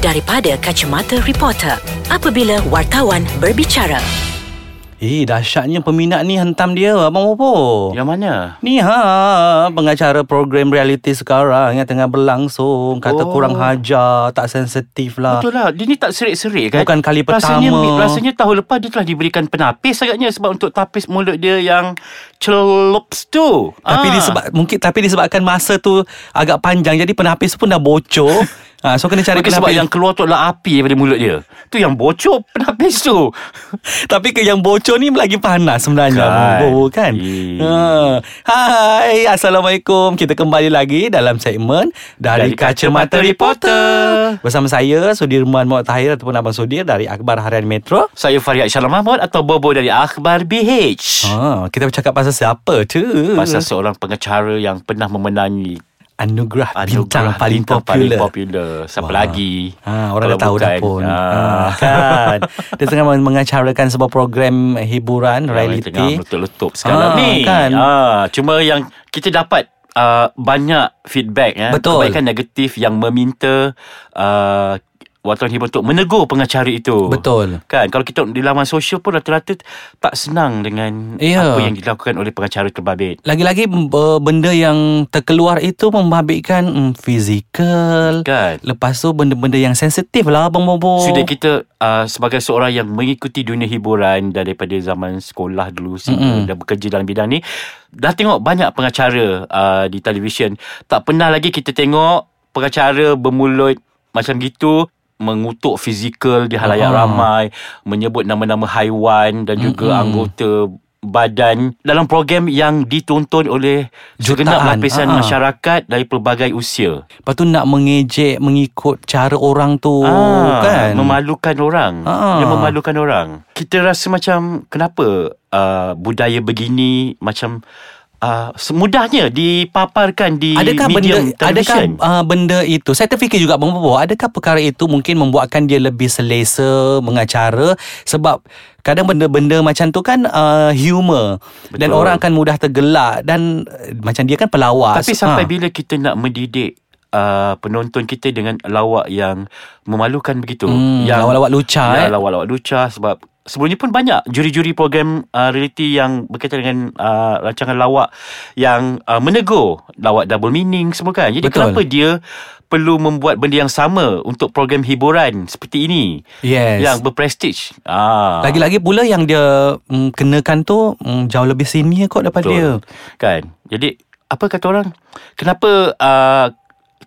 daripada kacamata reporter apabila wartawan berbicara. Eh, dahsyatnya peminat ni hentam dia, Abang Bobo. Yang mana? Ni ha, pengacara program reality sekarang yang tengah berlangsung. Kata Oh. kurang hajar, tak sensitif lah. Betul lah Dia ni tak serik-serik kan Bukan kali rasanya, pertama. Rasanya tahun lepas Dia telah diberikan penapis agaknya Sebab untuk tapis mulut dia Yang celups tu Tapi Ah. disebab mungkin tapi disebabkan masa tu agak panjang jadi penapis pun dah bocor. ha, so kena cari Mungkin sebab yang keluar tu adalah api daripada mulut dia Tu yang bocor penapis tu Tapi ke yang bocor ni lagi panas sebenarnya Kan. Bobo kan. Ha. Hai, Assalamualaikum. Kita kembali lagi dalam segmen dari, Dari Kacamata Reporter. Bersama saya Sudirman Muhammad Tahir ataupun Abang Sudir dari Akhbar Harian Metro. Saya Faryad Syalam Mahmud Atau Bobo dari Akhbar BH Ha, kita bercakap pasal siapa tu? Pasal seorang pengacara Yang pernah memenangi anugerah, bintang Anugerah paling bintang popular. paling popular. Siapa Wah. lagi? Ha, orang dah tahu dah pun. ah. Ha, kan. Dia tengah mengacarakan sebuah program hiburan Yang reality. tengah meletup-letup sekarang Ah, ni. kan. Ah, cuma yang kita dapat uh, banyak feedback ya. Betul. Kebanyakan negatif yang meminta uh, wartawan hiburan untuk menegur pengacara itu. Betul. Kan kalau kita di laman sosial pun rata-rata tak senang dengan Ya. apa yang dilakukan oleh pengacara terbabit. Lagi-lagi benda yang terkeluar itu membabitkan um, fizikal. Kan? Lepas tu benda-benda yang sensitif lah Abang Bobo. Sudah kita uh, sebagai seorang yang mengikuti dunia hiburan daripada zaman sekolah dulu Mm-mm. dah bekerja dalam bidang ni dah tengok banyak pengacara uh, di televisyen tak pernah lagi kita tengok pengacara bermulut macam gitu mengutuk fizikal di halayak Ah. ramai menyebut nama-nama haiwan dan juga Mm-mm. anggota badan dalam program yang ditonton oleh segenap Jutaan. lapisan Ah. masyarakat dari pelbagai usia Lepas tu nak mengejek Mengikut cara orang tu Ah, Kan Memalukan orang Ah. Dia memalukan orang Kita rasa macam Kenapa uh, Budaya begini Macam uh, Semudahnya Dipaparkan di Adakah benda medium adakah televisyen uh, benda itu? Saya terfikir juga Bobo adakah perkara itu mungkin membuatkan dia lebih selesa mengacara? Sebab kadang benda-benda macam tu kan uh, humor. Dan Betul. orang akan mudah tergelak. Dan uh, macam dia kan pelawak Tapi sampai ha. bila kita nak mendidik uh, Penonton kita dengan lawak yang Memalukan begitu? Hmm, yang, lawak-lawak lucah, ya, eh. Lawak-lawak lucah Sebab Sebelum ni pun banyak juri-juri program uh, reality yang berkaitan dengan uh, rancangan lawak yang uh, menegur lawak double meaning semua kan. Jadi Betul. kenapa dia perlu membuat benda yang sama untuk program hiburan seperti ini Yes. yang berprestige. Ah. Lagi-lagi pula yang dia mm, kenakan tu mm, jauh lebih senior kot daripada dia. Kan? Jadi apa kata orang? Kenapa uh,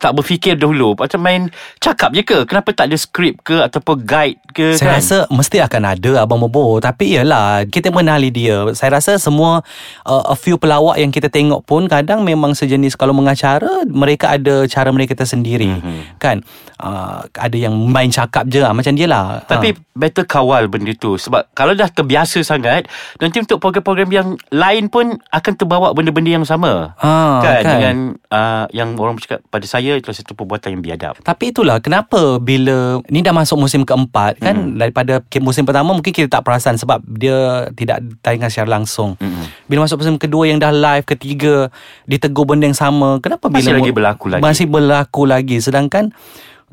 tak berfikir dahulu Macam main cakap je ke Kenapa tak ada skrip ke Ataupun guide ke Saya kan? rasa mesti akan ada Abang Bobo Tapi ialah Kita mengenali dia Saya rasa semua uh, A few pelawak yang kita tengok pun Kadang memang sejenis Kalau mengacara Mereka ada cara mereka tersendiri Mhm. mm-hmm. Kan uh, Ada yang main cakap je lah, Macam dia lah Tapi ha. better kawal benda tu Sebab kalau dah terbiasa sangat Nanti untuk program-program yang lain pun Akan terbawa benda-benda yang sama Ah, kan, kan. Dengan uh, Yang orang bercakap Pada saya itu satu perbuatan yang biadab Tapi itulah kenapa bila ni dah masuk musim keempat kan Hmm. mm. daripada musim pertama mungkin kita tak perasan sebab dia tidak tayangkan secara langsung. Mm-mm. Bila masuk musim kedua yang dah live ketiga ditegur benda yang sama kenapa Masih bila lagi mu- berlaku lagi. Masih berlaku lagi sedangkan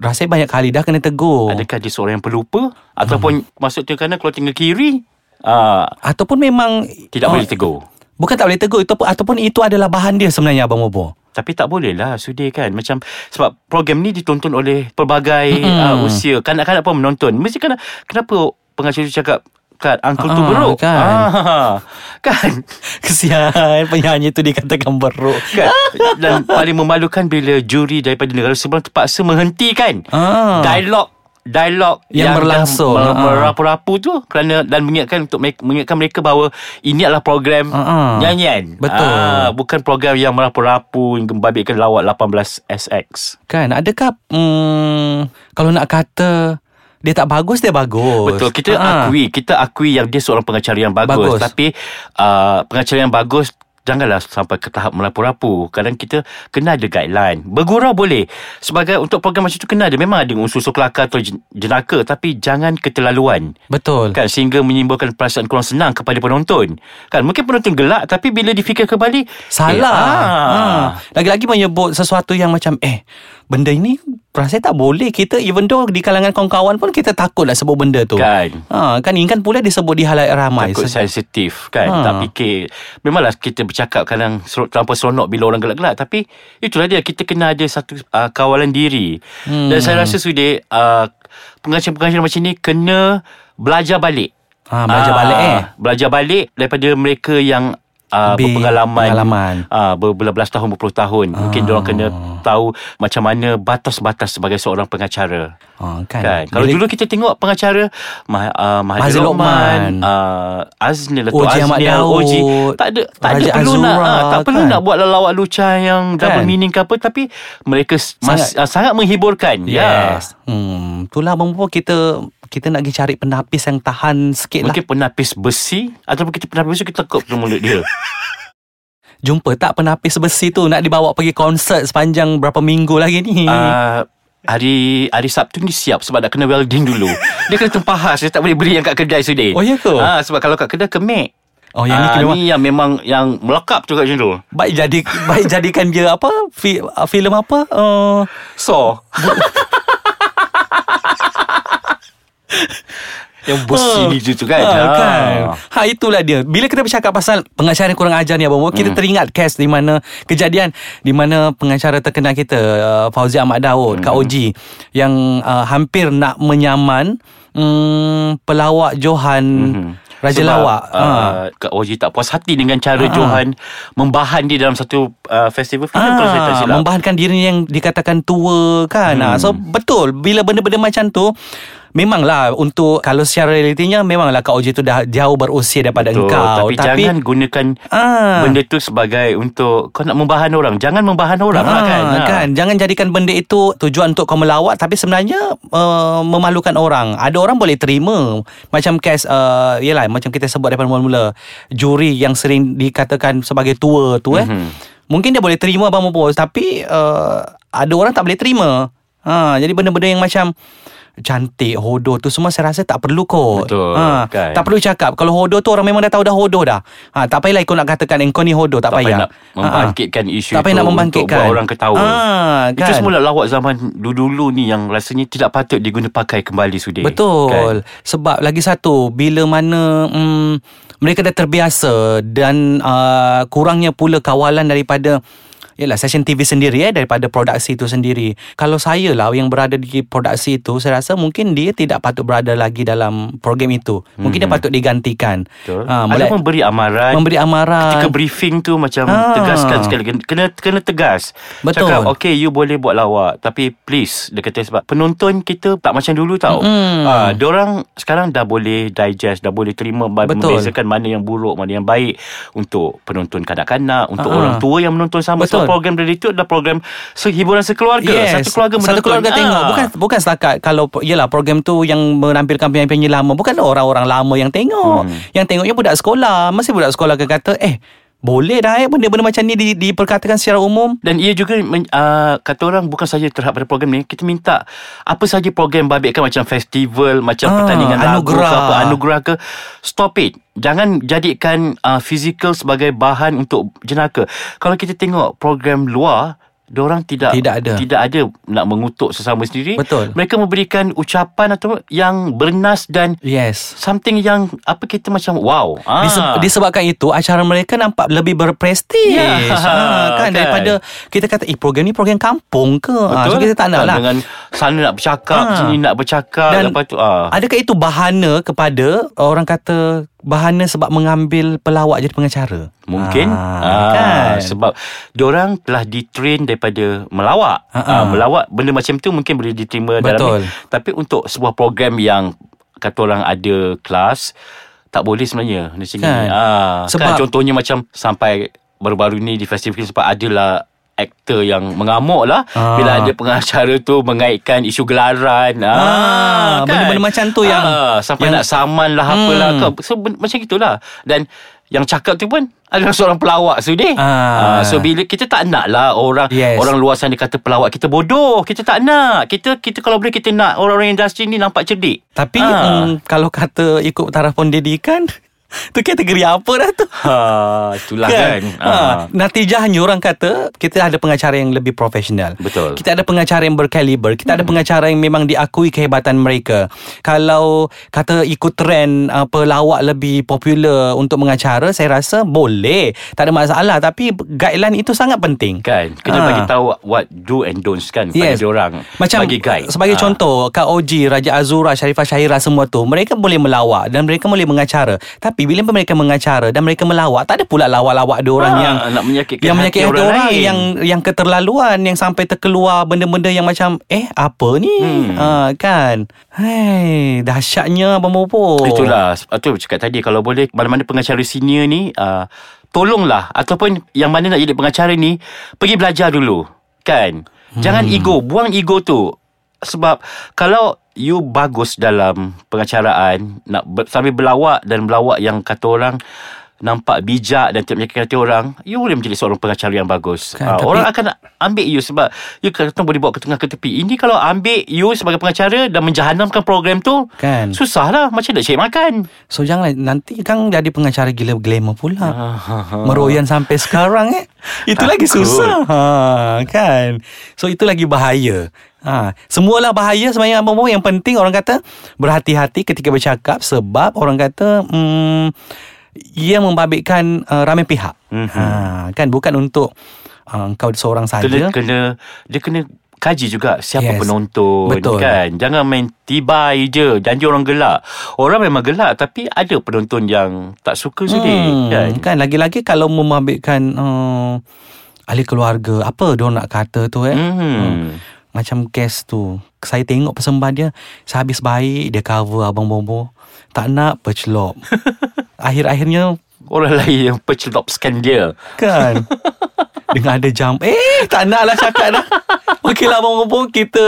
rasanya banyak kali dah kena tegur. Adakah dia seorang yang pelupa Ataupun masuk tengah kanan Kalau tinggal kiri uh, Ataupun memang Tidak oh, boleh tegur Bukan tak boleh tegur itu ataupun itu adalah bahan dia sebenarnya Abang Bobo. Tapi tak boleh lah Sudi kan Macam Sebab program ni ditonton oleh Pelbagai Mm-mm. uh, usia Kanak-kanak pun menonton Mesti kan Kenapa pengacara tu cakap Kan Uncle tu Ah, beruk kan. ah, Kan Kesian penyanyi tu dikatakan beruk. kan Dan paling memalukan Bila juri daripada negara seberang Terpaksa menghentikan Ah. Dialog Dialog Yang berlangsung. dah Ah. Merapu-rapu tu Kerana Dan mengingatkan Untuk mengingatkan mereka bahawa Ini adalah program Ah. Nyanyian Betul. Ah, Bukan program yang merapu-rapu Yang membabitkan lawak 18SX Kan adakah hmm, kalau nak kata dia tak bagus dia bagus. Betul Kita Ah. akui Kita akui yang dia seorang pengacara yang bagus, Bagus. Tapi uh, Pengacara yang bagus Janganlah sampai ke tahap merapu-rapu Kadang kita Kena ada guideline Bergurau boleh Sebagai untuk program macam tu Kena ada Memang ada unsur-unsur kelakar Atau jen- jenaka Tapi jangan keterlaluan Betul. Kan sehingga menimbulkan perasaan kurang senang kepada penonton. Kan mungkin penonton gelak tapi bila difikir kembali Salah. Eh, ah. ha. Lagi-lagi menyebut sesuatu yang macam eh benda ini Rasanya tak boleh Kita even though Di kalangan kawan-kawan pun Kita takut lah sebut benda tu Kan. ha, Kan ingat pula disebut di halayak ramai Takut Se- sensitif kan Ha. Tak fikir Memanglah kita bercakap Kadang terlampau seronok Bila orang gelak-gelak Tapi Itulah dia Kita kena ada satu uh, Kawalan diri hmm. Dan saya rasa sudah uh, Pengacara-pengacara macam ni Kena Belajar balik Ha, belajar balik, eh? Belajar balik Daripada mereka yang Uh, Lebih berpengalaman pengalaman. uh, berbelas tahun berpuluh tahun mungkin Ah. orang kena tahu macam mana batas-batas sebagai seorang pengacara ha, kan, Kan? Kalau Bila- dulu kita tengok pengacara Mah, uh, Mahathir Lokman. Lokman, uh, Aznil atau Oji Ahmad Daud, Oji tak ada tak ada Raja perlu nak Azura, uh, tak perlu kan? nak buat lawak lucah yang double Kan? meaning ke apa tapi mereka s- mas, Sangat- uh, sangat menghiburkan. Ya. Yes hmm, Itulah Bobo kita Kita nak pergi cari penapis yang tahan sikit lah Mungkin penapis besi ataupun kita penapis besi kita tekuk ke mulut dia. Jumpa tak penapis besi tu Nak dibawa pergi konsert Sepanjang berapa minggu lagi ni uh, Hari hari Sabtu ni siap sebab nak kena welding dulu. Dia kena tempahas, dia tak boleh beli yang kat kedai sudah. Oh, ya ke? Ah sebab kalau kat kedai kemek. Oh yang ni Ah, memang ni yang memang yang melekap tu kat macam tu. Baik jadi Baik jadikan dia apa fi, uh, Filem apa uh, So Yang besi ni tu kan? Ha, Ah. kan? Ha, Itulah dia. Bila kita bercakap pasal Pengacara kurang ajar ni Abang Kita teringat kes Di mana Kejadian Di mana pengacara terkenal kita uh, Fauzi Ahmad Daud Kak Oji Yang uh, hampir nak menyaman um, Pelawak Johan Raja Sebab, Lawak. ha. uh, Kak Oji tak puas hati dengan cara Johan Membahan dia dalam satu uh, festival. Filem kalau saya tak silap. membahankan dirinya yang dikatakan tua kan. Hmm. So betul. Bila benda-benda macam tu Memanglah untuk kalau secara realitinya memanglah Kak Oji tu dah jauh berusia daripada Betul, engkau. Tapi, jangan gunakan Ah. benda tu sebagai untuk kau nak membahan orang. Jangan membahan orang lah kan. Ah, kan? Jangan jadikan benda itu tujuan untuk kau melawat tapi sebenarnya uh, memalukan orang. Ada orang boleh terima. Macam kes uh, yalah macam kita sebut daripada mula-mula. Juri yang sering dikatakan sebagai tua tu eh. Mhm. mungkin dia boleh terima abang bos tapi uh, ada orang tak boleh terima. Ha jadi benda-benda yang macam cantik hodoh tu semua saya rasa tak perlu kot Betul, ha, kan. tak perlu cakap kalau hodoh tu orang memang dah tahu dah hodoh dah ha, tak payahlah kau nak katakan engkau ni hodoh tak, Tak payah payah nak membangkitkan isu tak payah itu nak membangkitkan untuk buat orang ketawa. ah, kan? Itu semua lawak zaman dulu-dulu ni yang rasanya tidak patut diguna pakai kembali sudah. Betul. Kan? Sebab lagi satu bila mana mm, mereka dah terbiasa dan uh, kurangnya pula kawalan daripada Yalah session TV sendiri eh daripada produksi itu sendiri. Kalau saya lah yang berada di produksi itu saya rasa mungkin dia tidak patut berada lagi dalam program itu. Mungkin dia patut digantikan. Betul. Ha, Ada mulai- memberi amaran. memberi amaran. Ketika briefing tu macam Ah. tegaskan sekali kena kena tegas. Betul. Cakap okay you boleh buat lawak tapi please dia kata sebab penonton kita tak macam dulu tau. Mm-mm. Ah orang sekarang dah boleh digest, dah boleh terima Betul. membezakan mana yang buruk, mana yang baik untuk penonton kanak-kanak, untuk Ah. orang tua yang menonton sama Betul. Program dari itu adalah program sehiburan sekeluarga. Satu keluarga menonton. Satu keluarga Ah. tengok Bukan bukan setakat Kalau Yelah program tu Yang menampilkan penyanyi-penyanyi lama Bukan orang-orang lama yang tengok Hmm. Yang tengoknya budak sekolah Masih budak sekolah akan kata Eh boleh dah eh? Benda-benda macam ni di, Diperkatakan secara umum. Dan ia juga uh, kata orang bukan saja terhad pada program ni kita minta apa saja program babitkan macam festival macam Ah, pertandingan lagu anugerah. ke apa anugerah ke stop it. Jangan jadikan uh, fizikal sebagai bahan untuk jenaka. Kalau kita tengok program luar Diorang tidak Tidak ada. tidak ada nak mengutuk sesama sendiri. Betul. Mereka memberikan ucapan atau yang bernas dan Yes something yang apa kita macam wow. Ah. Diseb- disebabkan itu acara mereka nampak lebih berprestis Ya, ha, kan, kan. daripada kita kata eh program ni program kampung ke ha, so kita tak nak lah Dengan sana nak bercakap, Ah. sini nak bercakap, Dan lepas tu ah. adakah itu bahana kepada orang kata bahana sebab mengambil pelawak jadi pengacara Mungkin Ah, ah, kan Sebab Diorang telah ditrain Daripada melawak Ah, ah, ah. Melawak Benda macam tu Mungkin boleh diterima Betul. dalam ni. Tapi untuk sebuah program yang Kata orang ada kelas Tak boleh sebenarnya Di sini Kan. ah, Sebab- kan Contohnya macam Sampai Baru-baru ni Di festival Sebab adalah Aktor yang mengamuk lah Ah. Bila ada pengacara tu Mengaitkan isu gelaran Ah, benda-benda macam tu yang- ah, Sampai yang- nak saman lah Apalah Hmm. kau So ben- macam gitulah Dan yang cakap tu pun adalah seorang pelawak sudah. Ah. Ah. so bila kita tak nak lah orang Yes. orang luar sana kata pelawak kita bodoh. Kita tak nak. Kita kita kalau boleh kita nak orang-orang industri ni nampak cerdik. Tapi Ah. mm, kalau kata ikut taraf pendidikan Tu kategori apa dah tu Ha, itulah kan. Ha. Natijahnya orang kata kita ada pengacara yang lebih profesional. Betul. Kita ada pengacara yang berkaliber. Kita ada pengacara yang memang diakui kehebatan mereka. Kalau kata ikut trend uh, pelawak lebih popular untuk mengacara, saya rasa boleh. Tak ada masalah. Tapi guideline itu sangat penting. Kan Kena Ha. bagi tahu What do and don'ts kan Pada diorang Macam Bagi guide Sebagai Ha. contoh Kak Oji Raja Azura Sharifah Syahira semua tu Mereka boleh melawak Dan mereka boleh mengacara Tapi bila mereka mengacara Dan mereka melawak Tak ada pula lawak-lawak Ada orang Ha, yang nak menyakitkan Yang menyakitkan orang orang, lain. Yang yang keterlaluan Yang sampai terkeluar Benda-benda yang macam Eh apa ni Hmm. ha, Kan Hei Dahsyatnya Abang Bobo Itulah tu cakap tadi Kalau boleh Mana-mana pengacara senior ni uh, Tolonglah Ataupun Yang mana nak jadi pengacara ni Pergi belajar dulu Kan Jangan Hmm. ego Buang ego tu Sebab Kalau You bagus dalam Pengacaraan Nak ber, sambil berlawak Dan berlawak yang kata orang Nampak bijak Dan tidak menyakitkan hati orang You boleh menjadi seorang pengacara yang bagus Kan, Ah, tapi- Orang akan ambil you Sebab You kata boleh bawa ke tengah ke tepi Ini kalau ambil you Sebagai pengacara Dan menjahanamkan program tu Kan. Susah lah Macam nak cari makan So jangan nanti kan jadi pengacara gila glamour pula. Ah, Meroyan sampai sekarang eh. Itu lagi susah. Ha, kan. So itu lagi bahaya. Ha, semualah bahaya sebenarnya Abang Bobo. Yang penting orang kata berhati-hati ketika bercakap sebab orang kata hmm, ia membabitkan uh, ramai pihak. Mhm. Ha, kan bukan untuk uh, kau seorang kena, saja. kena Dia kena kaji juga Siapa Yes. penonton Betul. kan Jangan main tibai je Janji orang gelak Orang memang gelak Tapi ada penonton yang Tak suka sudi Hmm, kan kan lagi-lagi kalau membabitkan uh, ahli keluarga apa dia nak kata tu eh. Hmm. Macam kes tu. Saya tengok persembahan dia Sehabis baik Dia cover Abang Bobo. Tak nak percelop Akhir-akhirnya Orang lain yang percelopskan dia. Kan? Dengan ada jam. Eh tak nak lah cakap dah. Okey lah Abang Bobo Kita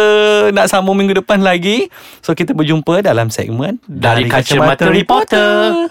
nak sambung minggu depan lagi. So kita berjumpa dalam segmen Dari Kacamata Reporter.